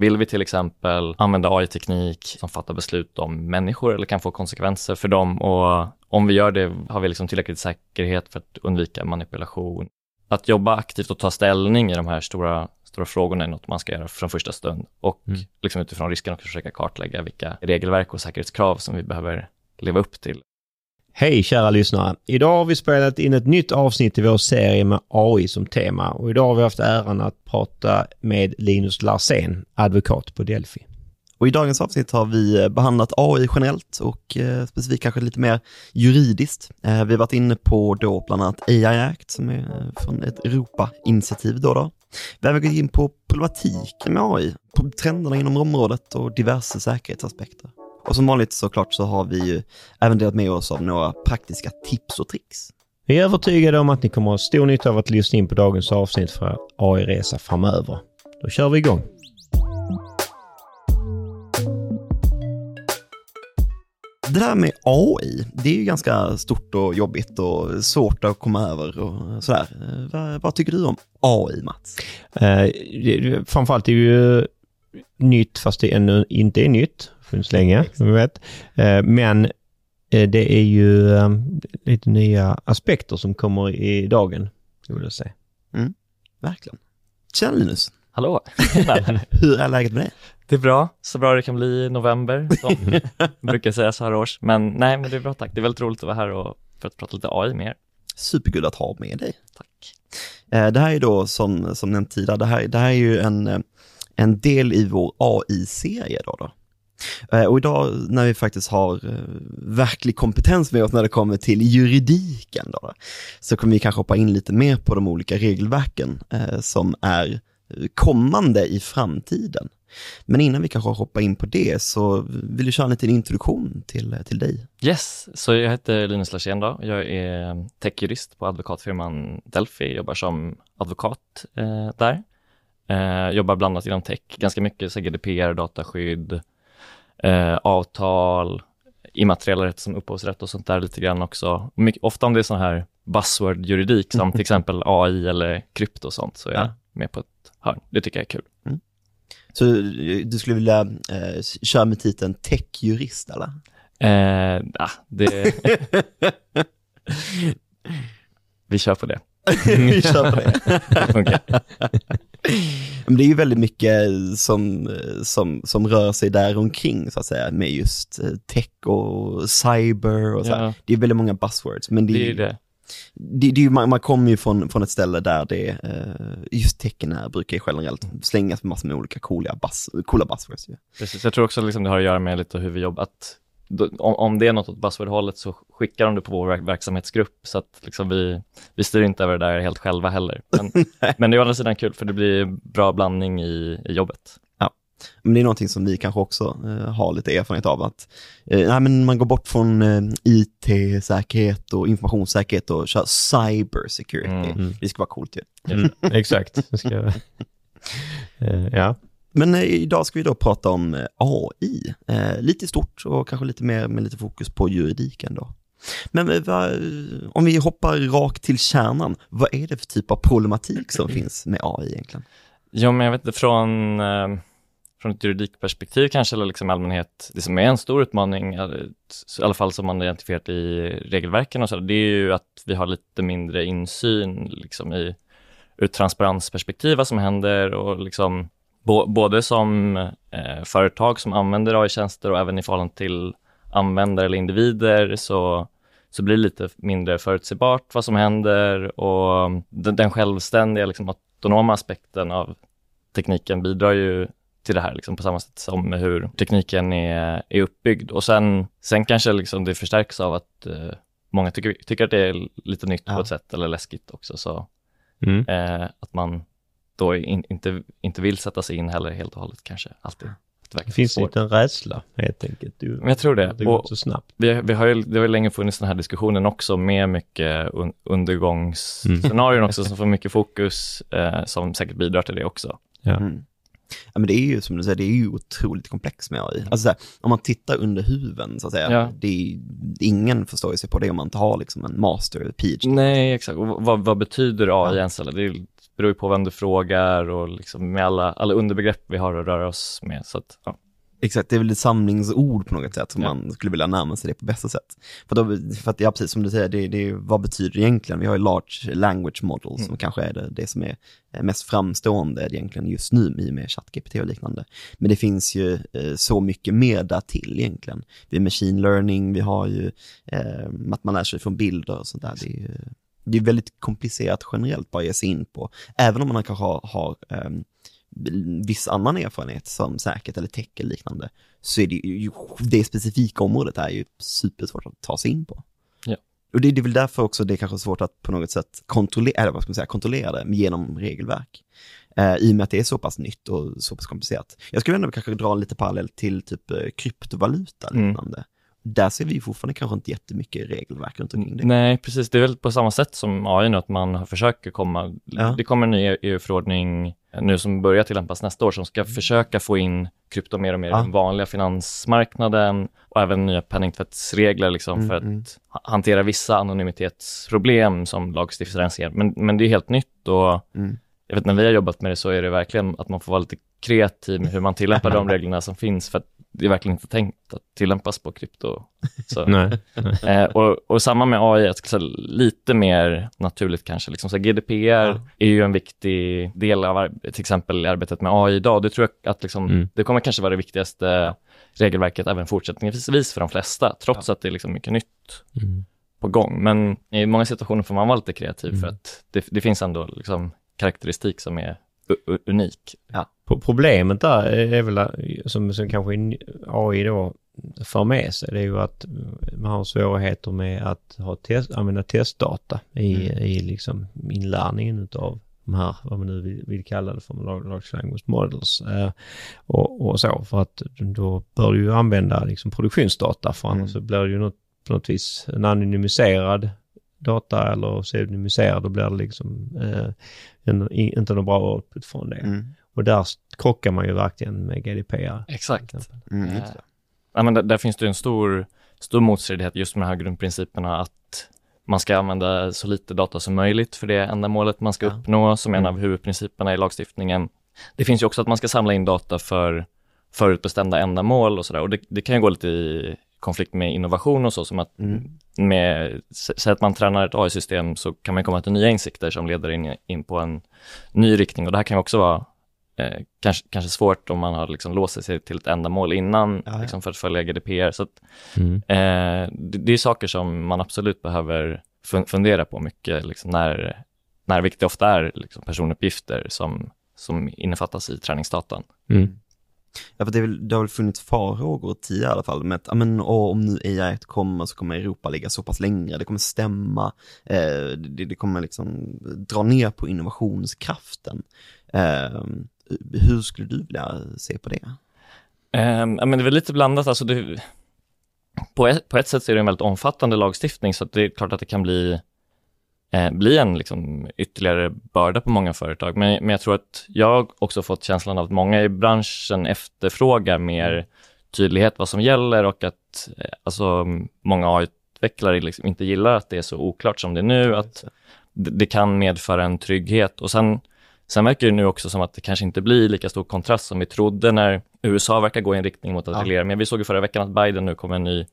Vill vi till exempel använda AI-teknik som fattar beslut om människor eller kan få konsekvenser för dem och om vi gör det har vi liksom tillräckligt säkerhet för att undvika manipulation. Att jobba aktivt och ta ställning i de här stora, stora frågorna är något man ska göra från första stund och mm. liksom utifrån risken också försöka kartlägga vilka regelverk och säkerhetskrav som vi behöver leva upp till. Hej kära lyssnare! Idag har vi spelat in ett nytt avsnitt i vår serie med AI som tema och idag har vi haft äran att prata med Linus Larsén, advokat på Delphi. Och i dagens avsnitt har vi eh, behandlat AI generellt och eh, specifikt kanske lite mer juridiskt. Eh, vi har varit inne på då bland annat AI Act som är eh, från ett Europa-initiativ då, då. Vi har gått in på problematiken med AI, på trenderna inom området och diverse säkerhetsaspekter. Och som vanligt såklart så har vi ju även delat med oss av några praktiska tips och tricks. Vi är övertygade om att ni kommer att ha stor nytta av att lyssna in på dagens avsnitt för AI-resa framöver. Då kör vi igång! Det där med AI, det är ju ganska stort och jobbigt och svårt att komma över och sådär. Vad, vad tycker du om AI, Mats? Eh, framförallt är det ju nytt fast det ännu inte är nytt funnits länge, som vi vet. Eh, men eh, det är ju ehm, lite nya aspekter som kommer i dagen, skulle jag säga. Mm, verkligen. Tjena Linus! Hallå! Hur är läget med dig? Det är bra, så bra det kan bli i november, som brukar säga så här års. Men nej, men det är bra tack. Det är väldigt roligt att vara här och för att prata lite AI med er. Superkul att ha med dig. Tack. Eh, det här är då som, som nämnt tidigare, det här, det här är ju en, en del i vår AI-serie då. då. Eh, och idag när vi faktiskt har eh, verklig kompetens med oss när det kommer till juridiken då, så kommer vi kanske hoppa in lite mer på de olika regelverken eh, som är kommande i framtiden. Men innan vi kanske hoppar in på det så vill du köra en liten introduktion till, till dig. Yes, så jag heter Linus Larsén då. Jag är techjurist på advokatfirman Delphi, jobbar som advokat eh, där. Eh, jobbar bland annat inom tech, ganska mycket så GDPR, dataskydd, eh, avtal, immateriella rätt som upphovsrätt och sånt där lite grann också. Mycket, ofta om det är sån här buzzword-juridik som till exempel AI eller krypto och sånt så är jag ja. med på ett hörn. Det tycker jag är kul. Mm. Så du skulle vilja eh, köra med titeln techjurist eller? Eh, ja, det... Vi kör på det. Vi kör på det. Men det är ju väldigt mycket som, som, som rör sig där omkring så att säga med just eh, tech och cyber och så. Ja. Det är väldigt många buzzwords. Men det, det är det. Det, det, man, man kommer ju från, från ett ställe där det, eh, just tecken här brukar ju generellt slängas med massor med olika coola, buzz, coola buzzwords. Precis, jag tror också liksom det har att göra med lite hur vi jobbar, att om, om det är något åt buzzword-hållet så skickar de det på vår verksamhetsgrupp så att liksom vi, vi styr inte över det där helt själva heller. Men, men det är å andra sidan kul för det blir bra blandning i, i jobbet. Ja, men det är någonting som vi kanske också eh, har lite erfarenhet av att eh, nej, men man går bort från eh, IT-säkerhet och informationssäkerhet och kör cyber security. Mm. Det ska vara coolt ju. Mm, exakt. Ska, eh, ja. Men eh, idag ska vi då prata om eh, AI, eh, lite stort och kanske lite mer med lite fokus på juridiken då. Men vad, om vi hoppar rakt till kärnan, vad är det för typ av problematik som finns med AI egentligen? Jo, men jag vet inte, från, från ett juridikperspektiv kanske, eller liksom allmänhet, det som är en stor utmaning, i alla fall som man identifierat i regelverken och så, det är ju att vi har lite mindre insyn liksom i, ur transparensperspektiv vad som händer och liksom både som eh, företag som använder AI-tjänster och även i förhållande till användare eller individer så, så blir det lite mindre förutsägbart vad som händer och den, den självständiga, liksom, autonoma aspekten av tekniken bidrar ju till det här liksom, på samma sätt som hur tekniken är, är uppbyggd. Och sen, sen kanske liksom det förstärks av att eh, många tycker, tycker att det är lite nytt ja. på ett sätt eller läskigt också. Så mm. eh, att man då in, inte, inte vill sätta sig in heller helt och hållet kanske alltid. Det finns en liten rädsla helt enkelt. Du, Men jag tror det. Det går så snabbt. Vi, vi har ju, det har ju länge funnits den här diskussionen också med mycket un, undergångsscenarion mm. också som får mycket fokus eh, som säkert bidrar till det också. Ja. Mm. Ja, men det är ju som du säger, det är ju otroligt komplext med AI. Alltså, här, om man tittar under huven, så att säga, ja. det är, ingen förstår sig på det om man inte har liksom en master, PhD. Nej, exakt. Och vad, vad betyder AI ja. ens? Eller? Det är beror ju på vem du frågar och liksom med alla, alla underbegrepp vi har att röra oss med. Så att, ja. Exakt, det är väl ett samlingsord på något sätt som Ja. man skulle vilja närma sig det på bästa sätt. För, då, för att, ja precis som du säger, det, det, vad betyder det egentligen? Vi har ju large language models som kanske är det, det som är eh, mest framstående egentligen just nu i och med ChatGPT och liknande. Men det finns ju eh, så mycket mer där till egentligen. Vi har machine learning, vi har ju eh, att man lär sig från bilder och sånt där. Det är, ju- det är väldigt komplicerat generellt bara att ge sig in på. Även om man kanske har, har ehm, viss annan erfarenhet som säkert eller tech eller liknande, så är det ju, det specifika området är ju supersvårt att ta sig in på. Ja. Och det, det är väl därför också det är kanske svårt att på något sätt kontrollera, eller vad ska man säga, kontrollera det genom regelverk. Eh, I och med att det är så pass nytt och så pass komplicerat. Jag skulle ändå kanske dra lite parallell till typ eh, kryptovaluta eller Mm. Där ser vi fortfarande kanske inte jättemycket regelverk runt omkring det. Nej, precis. Det är väl på samma sätt som AI nu, att man har försöker komma. Ja. Det kommer en ny EU-förordning nu som börjar tillämpas nästa år som ska försöka få in krypto mer och mer Mm. Ja. i den vanliga finansmarknaden och även nya penningtvättsregler liksom Mm, för att mm. ha- hantera vissa anonymitetsproblem som lagstiftaren ser. Men, men det är helt nytt och Mm. jag vet när vi har jobbat med det så är det verkligen att man får vara lite kreativ med hur man tillämpar de reglerna som finns för att det är verkligen inte tänkt att tillämpas på krypto. Så. Nej. Eh, och, och samma med AI, att så, lite mer naturligt kanske. Liksom, så GDPR Ja. är ju en viktig del av till exempel arbetet med AI idag. Det tror jag att liksom, Mm. det kommer kanske vara det viktigaste regelverket även fortsättningsvis för de flesta, trots att det är liksom mycket nytt Mm. på gång. Men i många situationer får man vara lite kreativ för Mm. att det, det finns ändå liksom karaktäristik som är unik. Pro- Problemet där är väl, som, som kanske AI då för med sig, det är ju att man har svårigheter med att ha test, använda testdata i, Mm. i liksom inlärningen utav de här, vad man nu vill, vill kalla det för, large large language models. Eh, och, och så, för att då bör du ju använda liksom produktionsdata, för annars Mm. så blir det ju något, på något vis en anonymiserad data eller pseudonymiserad, då blir det liksom eh, en, inte någon bra output från det. Mm. Och där krockar man ju verkligen med GDPR. Exakt. Mm, Eh. Ja, men där, där finns det en stor, stor motstridighet just med de här grundprinciperna att man ska använda så lite data som möjligt för det ändamålet man ska Ja. uppnå, som en Mm. av huvudprinciperna i lagstiftningen. Det finns ju också att man ska samla in data för förutbestämda ändamål och sådär. Och det, det kan ju gå lite i konflikt med innovation och så, som att Mm. med, säg att man tränar ett AI-system så kan man komma till nya insikter som leder in, in på en ny riktning. Och det här kan ju också vara eh, kanske, kanske svårt om man har liksom låst sig till ett ändamål innan Ja, ja. Liksom för att följa GDPR. Så att, Mm. eh, det, det är saker som man absolut behöver fun- fundera på mycket liksom när, när vilket det ofta är liksom personuppgifter som, som innefattas i träningsdatan. Mm. Ja, för det, väl, det har väl funnits farhågor tidigare i alla fall med att, ja, men, åh, om nu AI kommer så kommer Europa ligga så pass längre, det kommer stämma, eh, det, det kommer liksom dra ner på innovationskraften. Eh, hur skulle du vilja se på det? Um, men det är väl lite blandat, alltså det, på, ett, på ett sätt så är det en väldigt omfattande lagstiftning så att det är klart att det kan bli, eh, bli en liksom ytterligare börda på många företag. Men, men jag tror att jag också fått känslan av att många i branschen efterfrågar mer tydlighet vad som gäller och att eh, alltså, många AI-utvecklare liksom inte gillar att det är så oklart som det är nu, att det, det kan medföra en trygghet. Och sen, sen verkar det nu också som att det kanske inte blir lika stor kontrast som vi trodde när USA verkar gå i en riktning mot att Ja. reglera. Men vi såg ju förra veckan att Biden nu kommer en ny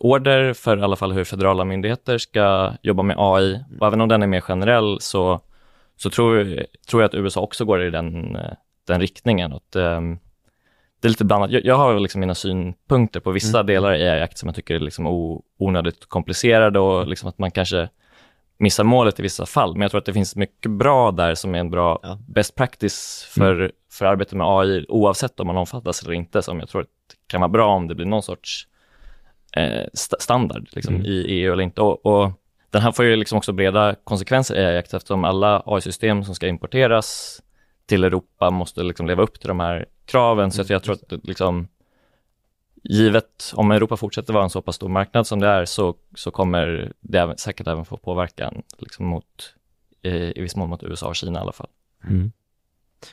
presidentorder för i alla fall hur federala myndigheter ska jobba med AI. Och även om den är mer generell så, så tror, tror jag att USA också går i den, eh, den riktningen. Och att, ehm, det är lite blandat. Jag, jag har liksom mina synpunkter på vissa Mm. delar i AI Act som jag tycker är liksom o, onödigt komplicerade och liksom att man kanske missar målet i vissa fall. Men jag tror att det finns mycket bra där som är en bra Ja. best practice för, för arbete med AI oavsett om man omfattas eller inte. Som jag tror att kan vara bra om det blir någon sorts eh, sta- standard liksom, Mm. i EU eller inte. Och, och den här får ju liksom också breda konsekvenser i AI Act eftersom alla AI-system som ska importeras till Europa måste liksom leva upp till de här kraven. Så jag tror att liksom, givet om Europa fortsätter vara en så pass stor marknad som det är så, så kommer det även, säkert även få påverkan liksom mot, eh, i viss mån mot USA och Kina i alla fall. Mm.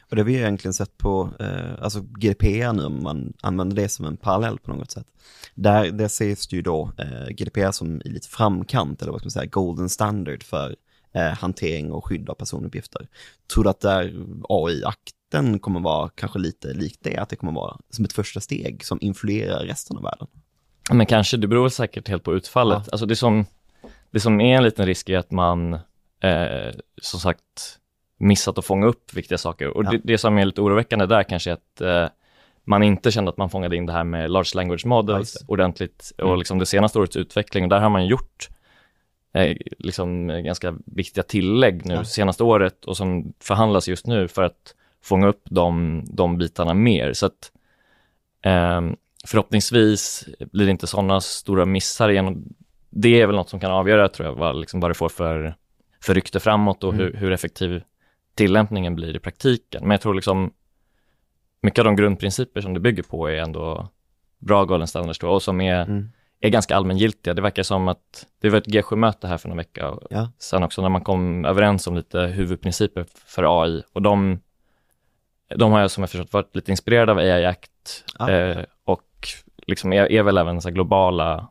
Och det har vi egentligen sett på, eh, alltså GDPR nu, om man använder det som en parallell på något sätt. Där, där ses det ju då eh, GDPR som i lite framkant, eller vad ska man säga, golden standard för eh, hantering och skydd av personuppgifter. Tror du att där AI-akten kommer vara kanske lite likt det, att det kommer vara som ett första steg som influerar resten av världen? Men kanske, det beror säkert helt på utfallet. Ja. Alltså det som, det som är en liten risk är att man, eh, som sagt, missat att fånga upp viktiga saker. Och Ja. det, det som är lite oroväckande där kanske är att eh, man inte kände att man fångade in det här med large language Ja, models det. ordentligt och Mm. liksom det senaste årets utveckling. Och där har man gjort eh, liksom eh, ganska viktiga tillägg nu Ja. senaste året och som förhandlas just nu för att fånga upp de, de bitarna mer. Så att ehm, förhoppningsvis blir det inte sådana stora missar igen. Det är väl något som kan avgöra, tror jag, vad, liksom, vad det får för, för rykte framåt och Mm. hur, hur effektiv tillämpningen blir i praktiken. Men jag tror liksom mycket av de grundprinciper som det bygger på är ändå bra golden standards då, och som är, Mm. är ganska allmängiltiga. Det verkar som att det var ett G7-möte här för några vecka och Ja. sen också när man kom överens om lite huvudprinciper för AI och de, de har jag som jag förstått varit lite inspirerade av AI Act Ja. eh, och liksom är, är väl även så globala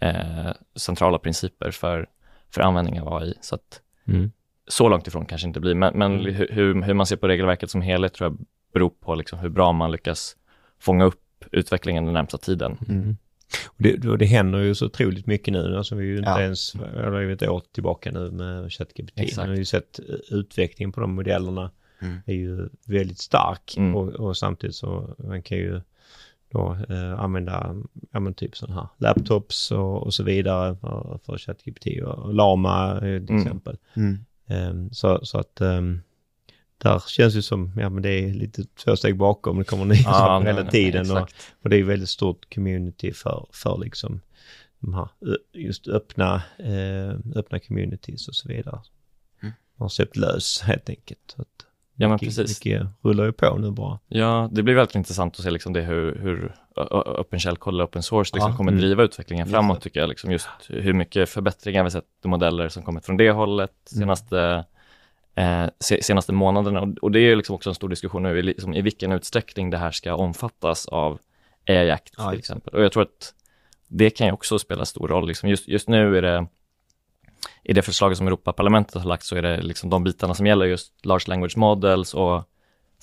eh, centrala principer för, för användning av AI. Så att Mm. Så långt ifrån kanske inte blir, men, men Mm. hur, hur- man ser på regelverket som helhet tror jag beror på liksom hur bra man lyckas fånga upp utvecklingen den närmsta tiden. Mm. Och det, och det händer ju så otroligt mycket nu. Alltså vi är ju inte Ja. ens, eller vi ett år tillbaka nu med ChatGPT. Man har ju sett utvecklingen på de modellerna Mm. är ju väldigt stark. Mm. Och, och samtidigt så man kan ju då eh, använda, ja men typ sådana här laptops och, och så vidare för, för ChatGPT och, och Lama eh, till Mm. exempel. Mm. Ehm, så, så att ehm, där känns det som, ja men det är lite två steg bakom, det kommer nya saker hela nej, tiden. Och, exakt. och det är väldigt stort community för, för liksom de här just öppna, eh, öppna communities och så vidare. Mm. Man har släppt lös helt enkelt. Så att Ja, men mycket, precis. mycket rullar ju på nu bara. Ja, det blir väldigt intressant att se liksom det hur, hur ö- ö- Open Shell och Open Source liksom Ja. kommer Mm. driva utvecklingen Just framåt det. tycker jag. Liksom just hur mycket förbättringar vi sett i modeller som kommit från det hållet Mm. senaste, eh, se, senaste månaderna. Och, och det är ju liksom också en stor diskussion nu i, liksom, i vilken utsträckning det här ska omfattas av AI Act Ja, till just exempel. Och jag tror att det kan ju också spela stor roll. Liksom just, just nu är det i det förslaget som Europaparlamentet har lagt så är det liksom de bitarna som gäller just large language models och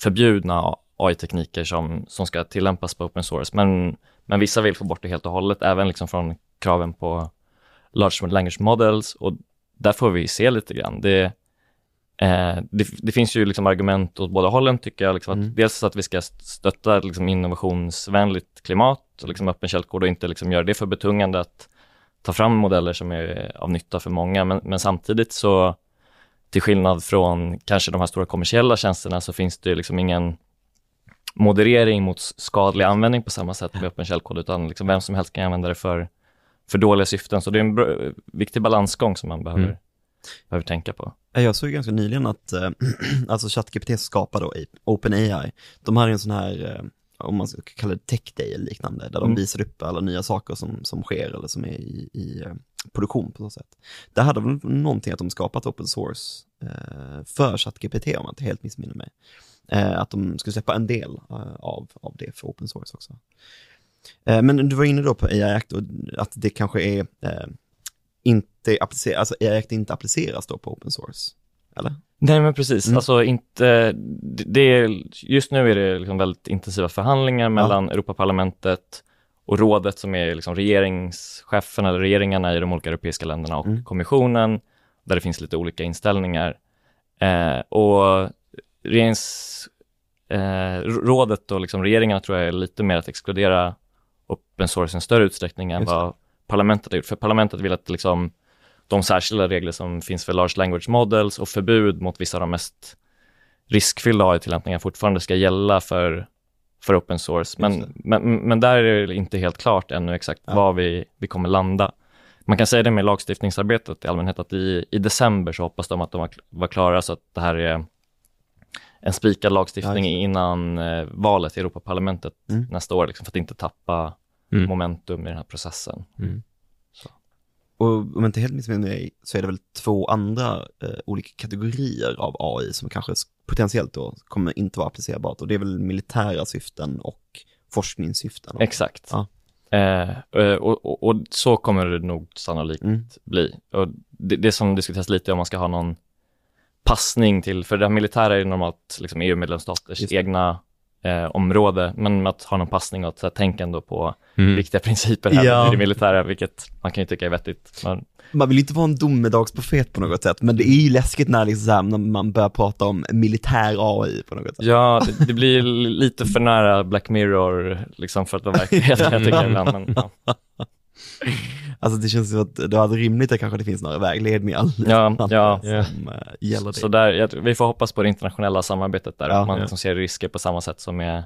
förbjudna AI-tekniker som, som ska tillämpas på open source. Men, men vissa vill få bort det helt och hållet, även liksom från kraven på large language models och där får vi se lite grann. Det, eh, det, det finns ju liksom argument åt båda hållen tycker jag. Liksom Mm. dels att vi ska stötta liksom innovationsvänligt klimat och liksom öppen källkod och inte liksom göra det för betungande att ta fram modeller som är av nytta för många. Men, men samtidigt så, till skillnad från kanske de här stora kommersiella tjänsterna, så finns det liksom ingen moderering mot skadlig användning på samma sätt med öppen källkod, utan liksom vem som helst kan använda det för, för dåliga syften. Så det är en bra, viktig balansgång som man behöver, Mm. behöver tänka på. Ja, Jag såg ganska nyligen att, eh, alltså ChatGPT skapar då OpenAI, de hade en sån här, eh, om man ska kalla det tech day eller liknande, där de Mm. visar upp alla nya saker som, som sker eller som är i, i eh, produktion på så sätt. Där hade de någonting att de skapat open source eh, för ChatGPT om jag inte helt missminner mig. Eh, att de skulle släppa en del eh, av, av det för open source också. Eh, men du var inne då på AI Act och att det kanske är eh, inte appliceras, alltså AI Act inte appliceras då på open source, eller? Nej men precis, Mm. alltså inte, det är, just nu är det liksom väldigt intensiva förhandlingar mellan Europaparlamentet och rådet som är liksom regeringschefen eller regeringarna i de olika europeiska länderna och Mm. kommissionen, där det finns lite olika inställningar. Eh, och regerings, eh, rådet och liksom regeringarna tror jag är lite mer att exkludera open source i en större utsträckning än vad parlamentet har gjort. För parlamentet vill att liksom de särskilda regler som finns för large language models och förbud mot vissa av de mest riskfyllda AI-tillämpningar fortfarande ska gälla för, för open source. Men, men, men där är det inte helt klart ännu exakt Ja. var vi, vi kommer landa. Man kan säga det med lagstiftningsarbetet i allmänhet att i, i december så hoppas de att de var, klara så att det här är en spikad lagstiftning Ja, innan eh, valet i Europaparlamentet Mm. nästa år, liksom, för att inte tappa Mm. momentum i den här processen. Mm. Och om jag inte helt missminner mig så är det väl två andra eh, olika kategorier av AI som kanske potentiellt då kommer inte vara applicerbart och det är väl militära syften och forskningssyften. Exakt. Ja. Eh, eh, och, och, och så kommer det nog sannolikt Mm. bli. Och det, det som diskuteras lite är om man ska ha någon passning till, för det militära är normalt liksom EU-medlemsstaters egna eh, område, men att ha någon passning och att så här, tänka ändå på Mm. viktiga principer här Ja. i det militära, vilket man kan ju tycka är vettigt. Men, Man vill inte vara en domedagsprofet på något sätt, men det är ju läskigt när, liksom så här, när man börjar prata om militär AI på något sätt. ja, det, det blir lite för nära Black Mirror, liksom för att vara verklighet, jag tycka ibland. Men, ja. Alltså det känns som att det hade rimligt att kanske det finns några vägledningar Ja, ja. som eh, gäller det. Så där, jag, vi får hoppas på det internationella samarbetet där, Ja. att man Ja. liksom ser risker på samma sätt som med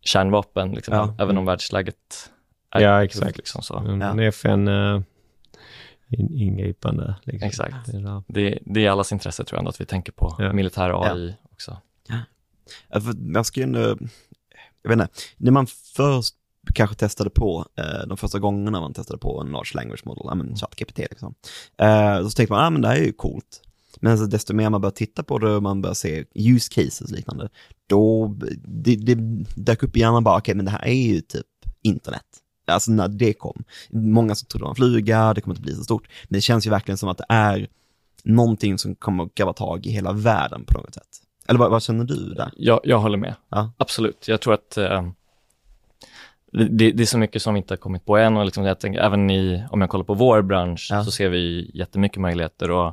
kärnvapen, liksom, Ja. även om världsläget är Ja, exakt. Liksom, så. En. FN uh, in, ingripande. Liksom. Exakt. Det. Det, det är i allas intresse tror jag ändå att vi tänker på Ja. militär AI också. Jag ska ju ändå, jag vet inte, när man först kanske testade på, eh, de första gångerna man testade på en large language model, ja men ChatGPT liksom, eh, så tänkte man, ja ah, men det här är ju coolt. Men alltså, desto mer man börjar titta på det och man börjar se use cases liknande, då det, det dök upp i hjärnan bara, okej men det här är ju typ internet. Alltså när det kom. Många som trodde det var en fluga, det kommer inte bli så stort. Men det känns ju verkligen som att det är någonting som kommer att grabba tag i hela världen på något sätt. Eller vad, vad känner du där? Jag, jag håller med, Ja. absolut. Jag tror att eh, det, det är så mycket som vi inte har kommit på än och liksom, jag tänker, även i, om jag kollar på vår bransch Ja. så ser vi jättemycket möjligheter och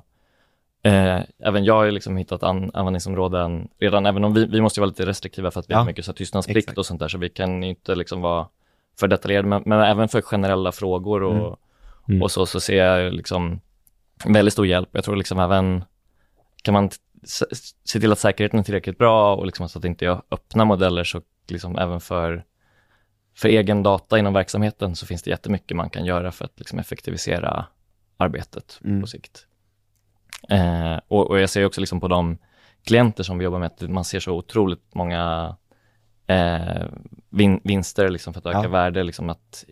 eh, även jag har liksom hittat an, användningsområden redan, även om vi, vi måste vara lite restriktiva för att vi Ja. har mycket så här tystnadsplikt Exakt. och sånt där, så vi kan inte liksom vara för detaljerade, men, men även för generella frågor och, Mm. Mm. och så, så ser jag liksom väldigt stor hjälp. Jag tror liksom även, kan man se, till att säkerheten är tillräckligt bra och liksom så att inte är öppna modeller, så liksom även för, för egen data inom verksamheten så finns det jättemycket man kan göra för att liksom effektivisera arbetet Mm. på sikt. Eh, och, och jag ser också liksom på de klienter som vi jobbar med, att man ser så otroligt många eh, vin, vinster liksom för att öka Ja. värde, liksom att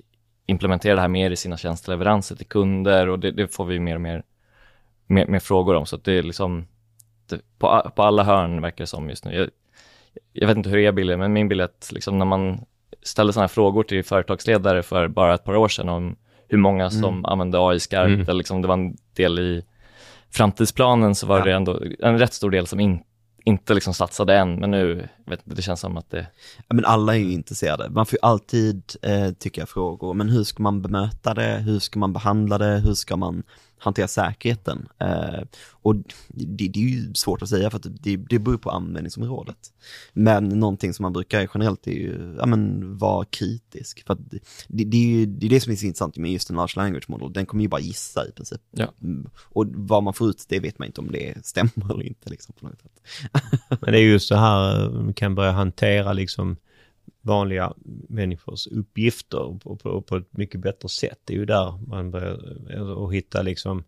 implementera det här mer i sina tjänsteleveranser till kunder och det, det får vi mer och mer, mer, mer frågor om. Så att det är liksom det, på, på alla hörn verkar det som just nu. Jag, jag vet inte hur er bild är, men min bild är att liksom när man ställde sådana frågor till företagsledare för bara ett par år sedan om hur många som Mm. använde AI skarpt, Mm. eller liksom det var en del i framtidsplanen så var Ja. det ändå en rätt stor del som in, inte liksom satsade än, men nu, vet inte, det känns som att det, Ja, men alla är ju intresserade. Man får ju alltid eh, tycka frågor, men hur ska man bemöta det? Hur ska man behandla det? Hur ska man hantera säkerheten? Eh, och det, det är ju svårt att säga för att det, det beror på användningsområdet. Men någonting som man brukar generellt är ju, ja men var kritisk. För det, det, är ju det är det som är så intressant med just en large language model, den kommer ju bara gissa i princip. Ja. Mm. Och vad man får ut, det vet man inte om det stämmer eller inte liksom på något sätt. Men det är just så här man kan börja hantera liksom vanliga människors uppgifter på, på, på ett mycket bättre sätt. Det är ju där man börjar eh, och hitta liksom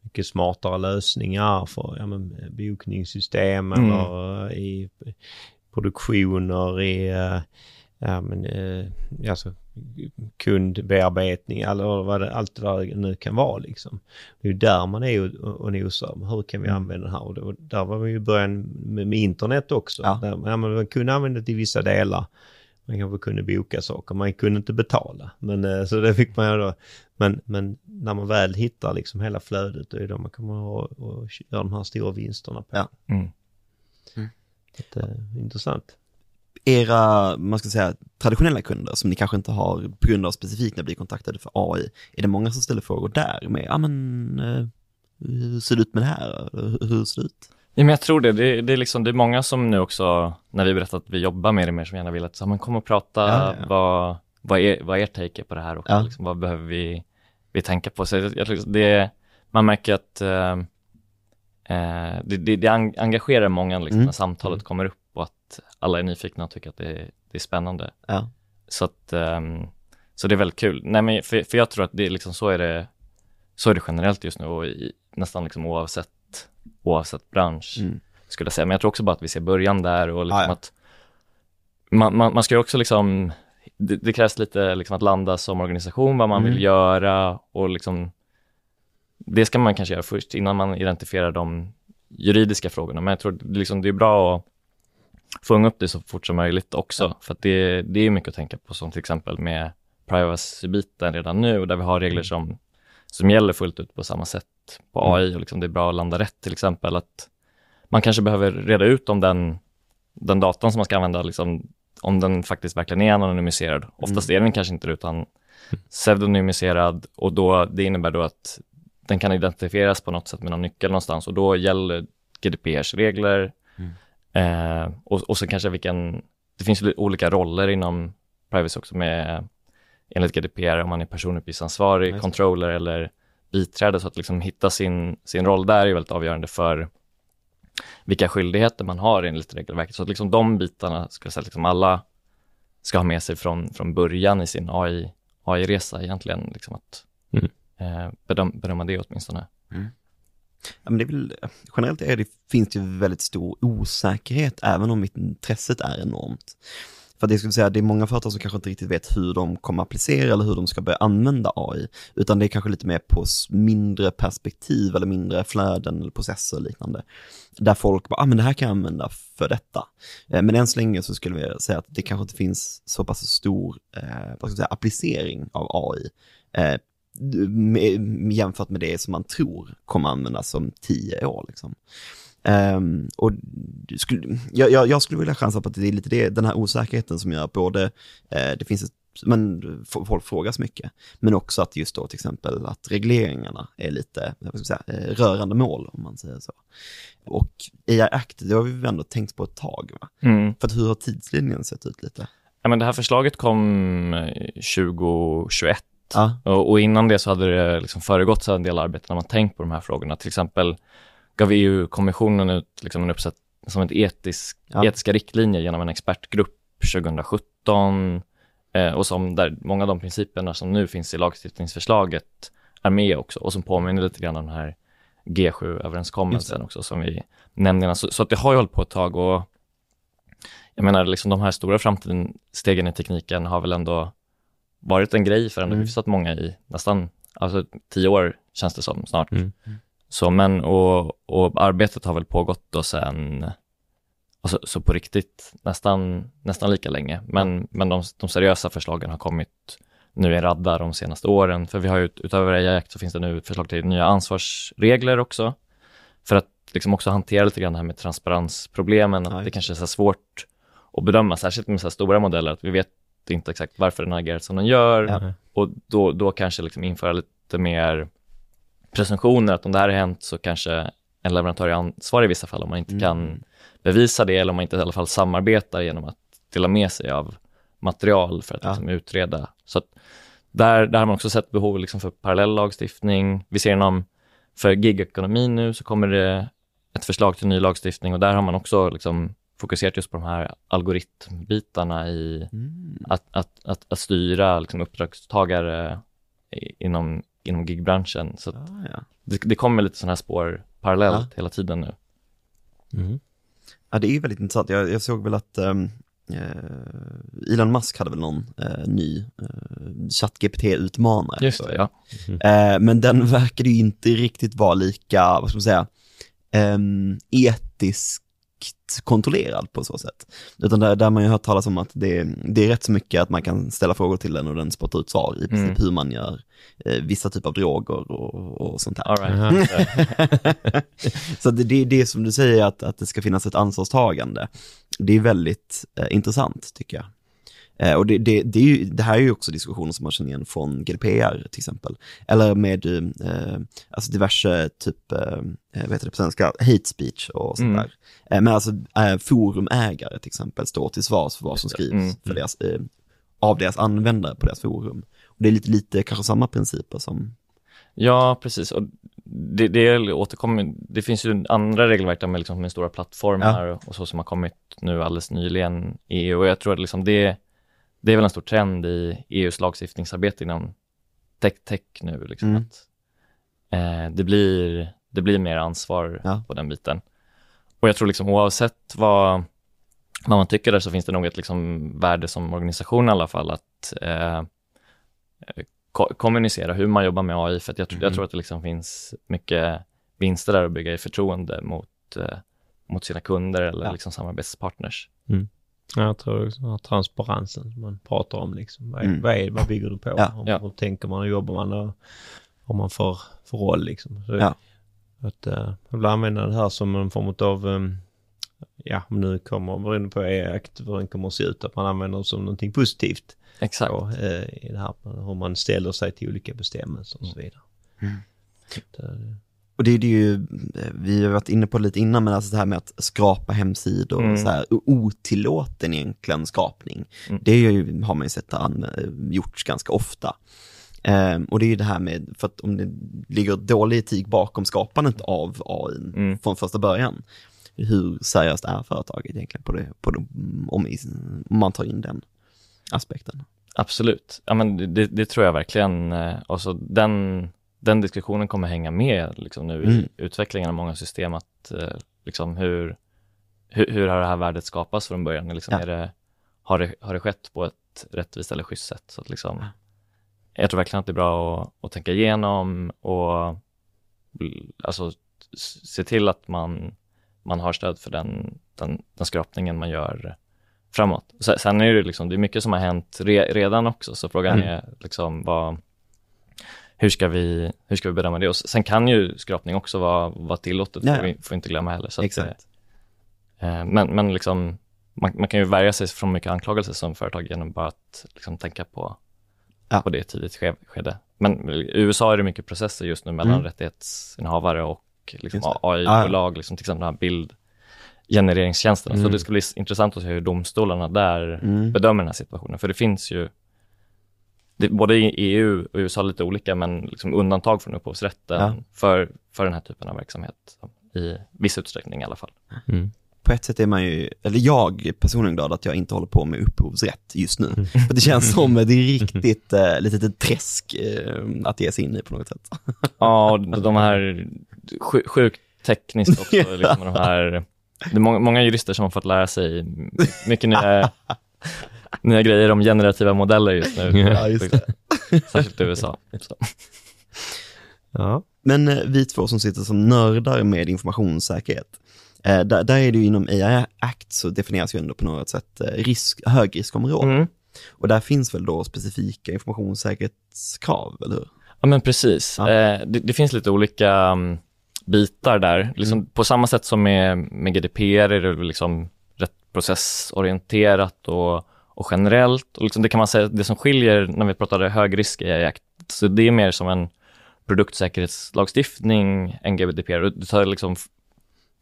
mycket smartare lösningar för ja, men, bokningssystem Mm. eller eh, i produktioner, i eh, ja, men, alltså, kundbearbetning eller vad det, allt det där nu kan vara liksom. Det är ju där man är och, och nosar. Hur kan vi Mm. använda det här? Och, och där var man ju i början med, med internet också. Ja. Där, ja, man kunde använda det i vissa delar. Man kanske kunde boka saker, man kunde inte betala. Men eh, så det fick man då. Men, men när man väl hittar liksom hela flödet, då är det då man kommer att och göra de här stora vinsterna på. Ja. mm. Det är intressant. era, man ska säga, traditionella kunder som ni kanske inte har på grund av specifikt när ni blir kontaktade för AI, är det många som ställer frågor där med, ja men, eh, hur ser det ut med det här? Hur hur ser det ut? Ja, men jag tror det. Det, det, är liksom, det är många som nu också, när vi berättar att vi jobbar med det mer, som gärna vill att så, men kom och prata, Ja, ja. Vad, vad, är, vad er take är på det här också, Ja. liksom, vad behöver vi, vi tänka på? Så jag, jag, det, man märker att eh, eh, det, det, det engagerar många liksom, Mm. när samtalet kommer upp och att alla är nyfikna och tycker att det, det är spännande. Så att, ehm, så det är väldigt kul. Nej, men för, för jag tror att det är liksom så är det, så är det generellt just nu och i, nästan liksom oavsett, oavsett bransch Mm. skulle jag säga. Men jag tror också bara att vi ser början där och liksom Ah, ja. att man, man, man ska ju också liksom, det, det krävs lite liksom att landa som organisation, vad man Mm. vill göra och liksom, det ska man kanske göra först innan man identifierar de juridiska frågorna. Men jag tror det, liksom, det är bra att fånga upp det så fort som möjligt också, för att det, det är mycket att tänka på, som till exempel med privacy-biten redan nu där vi har regler som, som gäller fullt ut på samma sätt på AI och liksom det är bra att landa rätt till exempel. Att man kanske behöver reda ut om den, den datan som man ska använda, liksom, om den faktiskt verkligen är anonymiserad. Oftast är den kanske inte det, utan pseudonymiserad och då, det innebär då att den kan identifieras på något sätt med någon nyckel någonstans och då gäller GDPRs regler eh, och, och så kanske vilken, det finns olika roller inom privacy också med enligt GDPR om man är personuppgiftsansvarig, Just. controller eller biträde så att liksom hitta sin, sin roll där är väldigt avgörande för vilka skyldigheter man har enligt regelverket. Så att liksom de bitarna skulle jag säga att liksom alla ska ha med sig från, från början i sin AI, AI-resa egentligen. Liksom att, Mm. eh, bedöm, bedöma det åtminstone. Ja, men det är väl, generellt är det, finns det ju väldigt stor osäkerhet, även om intresset är enormt. För det skulle säga, det är många företag som kanske inte riktigt vet hur de kommer applicera eller hur de ska börja använda AI, utan det är kanske lite mer på mindre perspektiv eller mindre flöden eller processer och liknande. Där folk bara, ah men det här kan jag använda för detta. Eh, men än så länge så skulle vi säga att det kanske inte finns så pass stor eh, vad ska jag säga, applicering av AI eh, med, jämfört med det som man tror kommer användas om tio år. Liksom. Ehm, och skulle, jag, jag, jag skulle vilja chansa på att det är lite det, den här osäkerheten som gör både, eh, det finns ett, men folk frågas mycket, men också att just då till exempel att regleringarna är lite, vad ska säga, eh, rörande mål om man säger så. Och AI Act, det har vi ändå tänkt på ett tag, va? Mm. För att hur har tidslinjen sett ut lite? Ja, men det här förslaget kom eh, 2021 Ja, och, och innan det så hade det liksom föregått en del arbete när man tänkt på de här frågorna. Till exempel gav EU-kommissionen ut liksom en uppsätt som ett etisk, Ja. etiska riktlinjer genom en expertgrupp 2017 eh, och som där många av de principerna som nu finns i lagstiftningsförslaget är med också och som påminner lite grann om den här G7-överenskommelsen också som vi nämnde innan. Så, så att det har ju hållit på ett tag och jag menar liksom de här stora framstegen i tekniken har väl ändå varit en grej för ändå Mm. hyfsat många i nästan, alltså tio år känns det som snart. Mm. Så men, och, och arbetet har väl pågått då sen, alltså, så på riktigt nästan, nästan lika länge. Men, men de, de seriösa förslagen har kommit nu i en radda de senaste åren. För vi har ju ut- utöver Act så finns det nu förslag till nya ansvarsregler också. För att liksom också hantera lite grann det här med transparensproblemen, att det kanske är så svårt att bedöma, särskilt med så här stora modeller, att vi vet inte exakt varför den har agerat som den gör. Ja. Och då, då kanske liksom införa lite mer presumtioner, att om det här har hänt så kanske en leverantör är ansvarig i vissa fall om man inte Mm. kan bevisa det eller om man inte i alla fall samarbetar genom att dela med sig av material för att Ja. liksom utreda. Så att där, där har man också sett behov liksom för parallell lagstiftning. Vi ser inom, för gigekonomin nu så kommer det ett förslag till ny lagstiftning och där har man också liksom fokuserat just på de här algoritmbitarna i Mm. att, att, att, att styra liksom uppdragstagare inom, inom gigbranschen. Så Ah, ja. det, det kommer lite sådana här spår parallellt Ja. hela tiden nu. Mm. Ja, det är ju väldigt intressant. Jag, jag såg väl att ehm, eh, Elon Musk hade väl någon eh, ny uh, ChatGPT-utmanare. Just det, ja. Eh, men den verkade ju inte riktigt vara lika, vad ska man säga, ehm, etiskt kontrollerad på så sätt. Utan där, där man ju hört talas om att det, det är rätt så mycket att man kan ställa frågor till den och den spottar ut svar i princip Mm. hur man gör eh, vissa typer av droger och, och sånt här. Right. Så det, det är det som du säger att, att det ska finnas ett ansvarstagande. Det är väldigt eh, intressant tycker jag. Eh, och det, det, det, ju, det här är ju också diskussioner som man känner igen från GDPR till exempel. Eller med eh, alltså diverse typ, eh, vad heter det på svenska, hate speech och sånt Mm. där. Eh, men alltså eh, forumägare till exempel står till svars för vad som skrivs Mm. för deras, eh, av deras användare på deras forum. Och det är lite, lite kanske samma principer som, Ja, precis. Och det, det återkommer, det finns ju andra regelverk där med, liksom, med stora plattformar och, och så som har kommit nu alldeles nyligen i EU. Och jag tror att liksom det, det är väl en stor trend i EUs lagstiftningsarbete inom tech, tech nu. Liksom, Mm. att, eh, det, blir, det blir mer ansvar Ja. på den biten. Och jag tror liksom oavsett vad, vad man tycker där så finns det nog ett liksom värde som organisation i alla fall att eh, ko- kommunicera hur man jobbar med AI, för jag, tr- jag Mm. tror att det liksom finns mycket vinster där att bygga i förtroende mot, eh, mot sina kunder eller Ja. liksom samarbetspartners. Jag tror också den transparensen man pratar om liksom. Vad, är, Mm. vad, är, vad bygger du på? Ja. Hur, Ja. hur tänker man och jobbar man och har man för, för roll liksom? Så, Ja. Att uh, jag vill använda det här som en form av, um, ja om nu kommer, beroende på hur den kommer att se ut, att man använder det som någonting positivt. Exakt. Och, eh, i det här, hur man ställer sig till olika bestämmelser och så vidare. Mm. Att, eh, Och det är det ju, vi har varit inne på lite innan, men alltså det här med att skrapa hemsidor, Mm. så här, otillåten egentligen skrapning. Mm. Det är ju, har man ju sett an, gjorts ganska ofta. Ehm, och det är ju det här med, för att om det ligger dålig etik bakom skapandet av AI Mm. från första början, hur seriöst är företaget egentligen på det, på det om, om man tar in den aspekten? Absolut. Ja, men det- det, det tror jag verkligen. eh, Alltså, den, den diskussionen kommer hänga med liksom, nu Mm. i utvecklingen av många system. Att, eh, liksom, hur, hur, hur har det här värdet skapats från början? Liksom, Ja. är det, har, det, har det skett på ett rättvist eller schysst sätt? Så att, liksom, Ja. Jag tror verkligen att det är bra att, att tänka igenom och alltså, se till att man, man har stöd för den, den, den skrapningen man gör framåt. Sen är det liksom, det är mycket som har hänt re, redan också, så frågan Mm. är liksom vad, hur ska vi, hur ska vi bedöma det? Och sen kan ju skrapning också vara, vara tillåtet, Ja, får ja. vi får inte glömma heller. Så att, Exakt. eh, men, men liksom, man, man kan ju värja sig från mycket anklagelser som företag genom bara att liksom tänka på, Ja. på det tidigt ske- skede. Men i USA är det mycket processer just nu mellan Mm. rättighetsinnehavare och liksom det. AI-bolag, liksom till exempel den här. Så Mm. det ska bli intressant att se hur domstolarna där Mm. bedömer den här situationen. För det finns ju, det, både i EU och USA lite olika, men liksom undantag från upphovsrätten Ja. för, för den här typen av verksamhet. I viss utsträckning i alla fall. mm. på ett sätt är man ju, eller jag är personligen glad att jag inte håller på med upphovsrätt just nu. För det känns som det är riktigt, eh, lite ett träsk eh, att ge sig in i på något sätt. Ja, de här sju- sjukt tekniskt också, Ja. liksom de här, det är många, många jurister som har fått lära sig mycket nya, nya grejer om generativa modeller just nu. Ja, just Särskilt i USA. Så. Ja. Men eh, vi två som sitter som nördar med informationssäkerhet, eh, där, där är det ju inom AI Act så definieras ju ändå på något sätt eh, risk, högriskområden. Mm. Och där finns väl då specifika informationssäkerhetskrav, eller hur? Ja, men precis. Ja. Eh, det, det finns lite olika mm, bitar där. Liksom, Mm. På samma sätt som med, med GDPR är det liksom rätt processorienterat och, och generellt. Och liksom det kan man säga, det som skiljer när vi pratade hög risk i Act, så det är mer som en produktsäkerhetslagstiftning än GDPR. Och Det tar liksom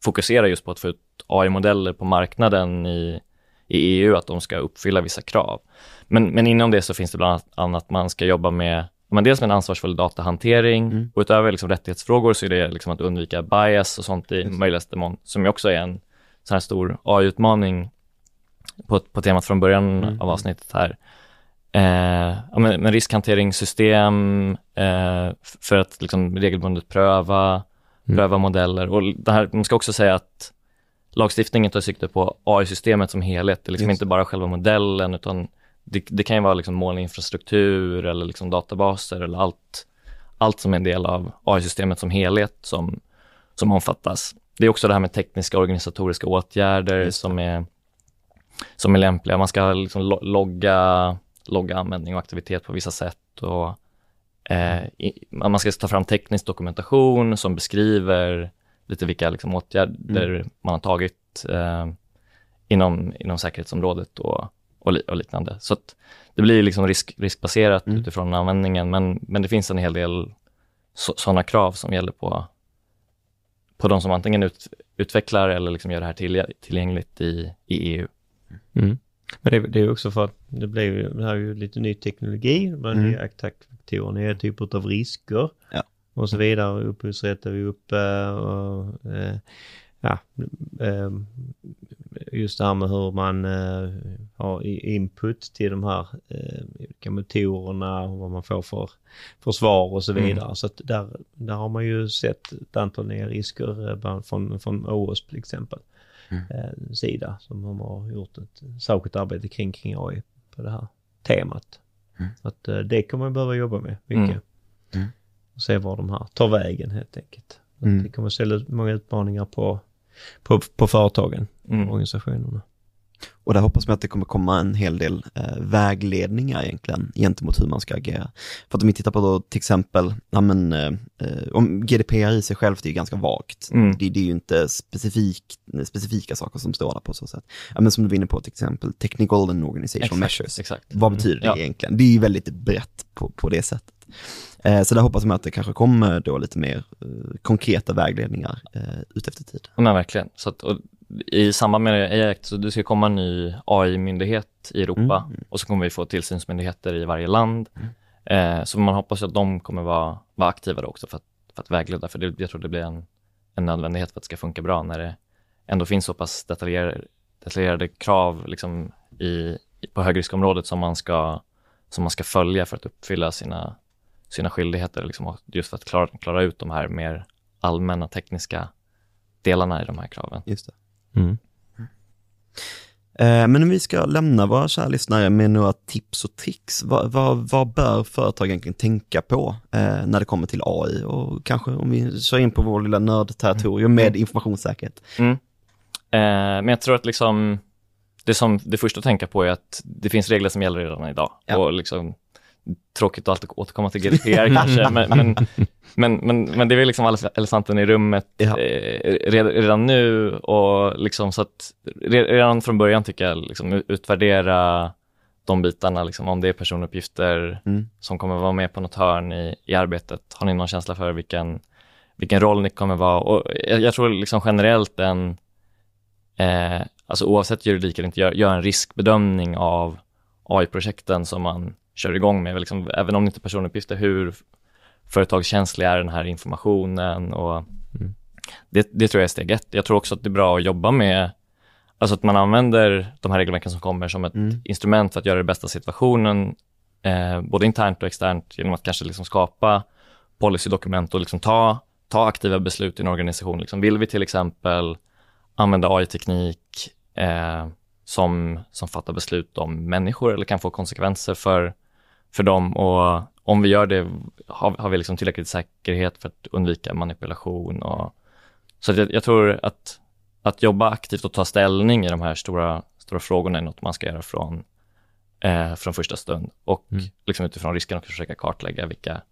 fokuserar just på att få ut AI-modeller på marknaden i, i EU, att de ska uppfylla vissa krav. Men, men inom det så finns det bland annat att man ska jobba med men dels med en ansvarsfull datahantering Mm. och utöver liksom rättighetsfrågor så är det liksom att undvika bias och sånt i möjligaste mån, som ju också är en sån här stor AI-utmaning på, på temat från början Mm. av avsnittet här. Eh, ja, men, men riskhanteringssystem eh, för att liksom regelbundet pröva, Mm. pröva modeller. Och det här, man ska också säga att lagstiftningen tar sikte på AI-systemet som helhet. Det är liksom Just inte bara själva modellen, utan det, det kan ju vara liksom molninfrastruktur eller liksom databaser eller allt, allt som är en del av AI-systemet som helhet som, som omfattas. Det är också det här med tekniska organisatoriska åtgärder som är, som är lämpliga. Man ska liksom lo- logga, logga användning och aktivitet på vissa sätt. Och, eh, i, man ska ta fram teknisk dokumentation som beskriver lite vilka liksom, åtgärder man har tagit eh, inom, inom säkerhetsområdet och, och, li, och liknande. Så det blir liksom risk, riskbaserat Mm. utifrån användningen, men, men det finns en hel del sådana krav som gäller på, på de som antingen ut, utvecklar eller liksom gör det här till, tillgängligt i, i EU. Mm. Men det, det är också för att det blir ju, det här är ju lite ny teknologi, här Mm. nya attackfaktorerna, nya typer av risker Ja. och så vidare. Upphovsrätt är vi uppe och eh, ja, eh, just det här med hur man eh, har input till de här eh, olika motorerna och vad man får för, för svar och så Mm. vidare. Så att där, där har man ju sett ett antal nya risker eh, från, från OS till exempel eh, sida som de har gjort ett särskilt arbete kring, kring AI på det här temat. Mm. Att eh, det kommer man behöva jobba med mycket. Mm. Mm. Och se var de här tar vägen helt enkelt. Att Mm. Det kommer ställa ut många utmaningar på, på, på företagen, Mm. organisationerna. Och där hoppas man att det kommer komma en hel del eh, vägledningar egentligen gentemot hur man ska agera. För att om vi tittar på då till exempel, ja men, eh, eh om GDPR i sig självt är ganska vagt. Mm. Det, det, är ju inte specifik, specifika saker som står där på så sätt. Ja men som du var inne på till exempel technical and organizational exakt, measures. Exakt. Vad betyder det ja. egentligen? Det är ju väldigt brett på, på det sättet. Eh, så där hoppas man att det kanske kommer då lite mer eh, konkreta vägledningar eh, ut efter tid. Men verkligen. Så att, I samband med AI så det ska komma en ny AI-myndighet i Europa mm. och så kommer vi få tillsynsmyndigheter i varje land. Mm. så man hoppas att de kommer vara, vara aktiva också för att, för att vägleda, för det, jag tror det blir en, en nödvändighet för att det ska funka bra när det ändå finns så pass detaljerade, detaljerade krav liksom i, på högriskområdet som man ska som man ska följa för att uppfylla sina sina skyldigheter, liksom, just för att klara, klara ut de här mer allmänna tekniska delarna i de här kraven. Just det. Mm. Eh, men om vi ska lämna våra kära lyssnare med några tips och tricks, vad, vad, vad bör företag egentligen tänka på eh, när det kommer till AI och kanske om vi kör in på vår lilla nördterritorium med mm. informationssäkerhet? Mm. Eh, men jag tror att liksom det, som, det första att tänka på är att det finns regler som gäller redan idag ja. och liksom tråkigt att alltid återkomma till GDPR kanske, men, men, men, men, men, det är väl liksom elefanten i rummet ja. eh, redan nu och liksom så att redan från början tycker jag liksom utvärdera de bitarna, liksom, om det är personuppgifter mm. som kommer vara med på något hörn i, i arbetet. Har ni någon känsla för vilken, vilken roll ni kommer vara? Och jag, jag tror liksom generellt en, eh, alltså oavsett juridik eller inte, gör, gör en riskbedömning av AI-projekten som man kör igång med, liksom, även om det inte är personuppgifter, hur företagskänslig är den här informationen och mm. det, det tror jag är steg ett. Jag tror också att det är bra att jobba med, alltså att man använder de här regelverken som kommer som ett mm. instrument för att göra det bästa situationen, eh, både internt och externt, genom att kanske liksom skapa policydokument och liksom ta, ta aktiva beslut i en organisation. Liksom, vill vi till exempel använda AI-teknik eh, som, som fattar beslut om människor eller kan få konsekvenser för för dem och om vi gör det har, har vi liksom tillräckligt säkerhet för att undvika manipulation och så jag, jag, tror att, att jobba aktivt och ta ställning i de här stora, stora frågorna är något man ska göra från, eh, från första stund och mm. liksom utifrån risken också försöka kartlägga vilka,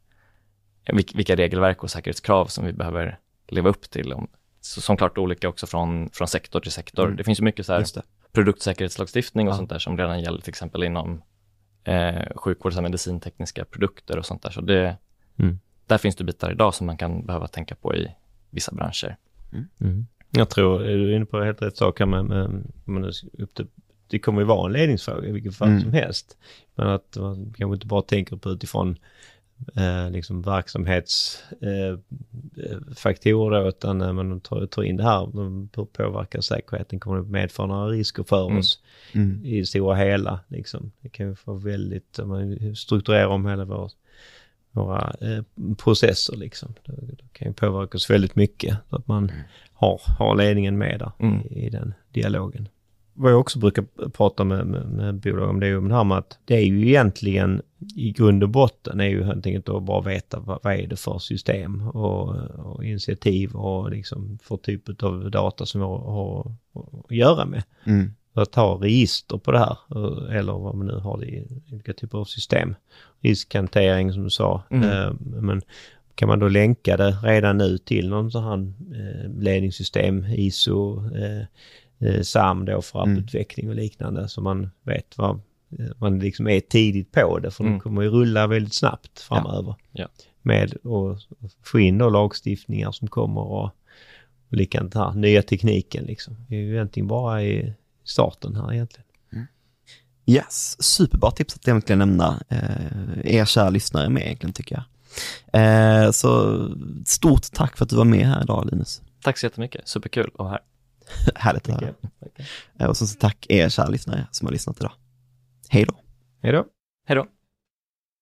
vilka regelverk och säkerhetskrav som vi behöver leva upp till. Om, så, som klart olika också från, från sektor till sektor. Mm. Det finns ju mycket så här produktsäkerhetslagstiftning och ja. sånt där som redan gäller till exempel inom eh, sjukvårds och medicintekniska produkter och sånt där. Så det, mm. där finns det bitar idag som man kan behöva tänka på i vissa branscher. Mm. Mm. Jag tror, är du inne på helt rätt sak här med, med, med upp det, det kommer ju vara en ledningsfråga i vilket fall mm. som helst. Men att man kanske inte bara tänker på utifrån eh, liksom verksamhetsfaktorer eh, utan när man tar, tar in det här, hur påverkar säkerheten, kommer det medföra några risker för mm. oss mm. i det stora hela liksom. Det kan ju få väldigt, om man strukturerar om hela vår, våra eh, processer liksom. Det, det, kan ju påverka oss väldigt mycket, att man mm. har, har ledningen med där mm. i, i den dialogen vad jag också brukar prata med, med, med bolag om det är ju det här med att det är ju egentligen i grund och botten är ju helt enkelt att bara veta vad, vad är det för system och, och initiativ och liksom för typ av data som vi har, har att göra med. Mm. Att ha register på det här eller vad man nu har det i olika typer av system. Riskhantering som du sa. Mm. Eh, men kan man då länka det redan nu till någon sån här eh, ledningssystem, ISO, eh, eh, SAM då för mm. apputveckling och liknande så man vet vad eh, man liksom är tidigt på det för mm. det kommer ju rulla väldigt snabbt framöver. Ja. Ja. Med att få in då lagstiftningar som kommer och, och likadant här, nya tekniken liksom. Det är ju egentligen bara i starten här egentligen. Mm. Yes, superbra tips att egentligen nämna eh, er kära lyssnare med egentligen tycker jag. Eh, så stort tack för att du var med här idag Linus. Tack så jättemycket, superkul att vara här. Härligt att höra. Och så tack er kära lyssnare som har lyssnat idag. Hej då. Hej då. Hej då.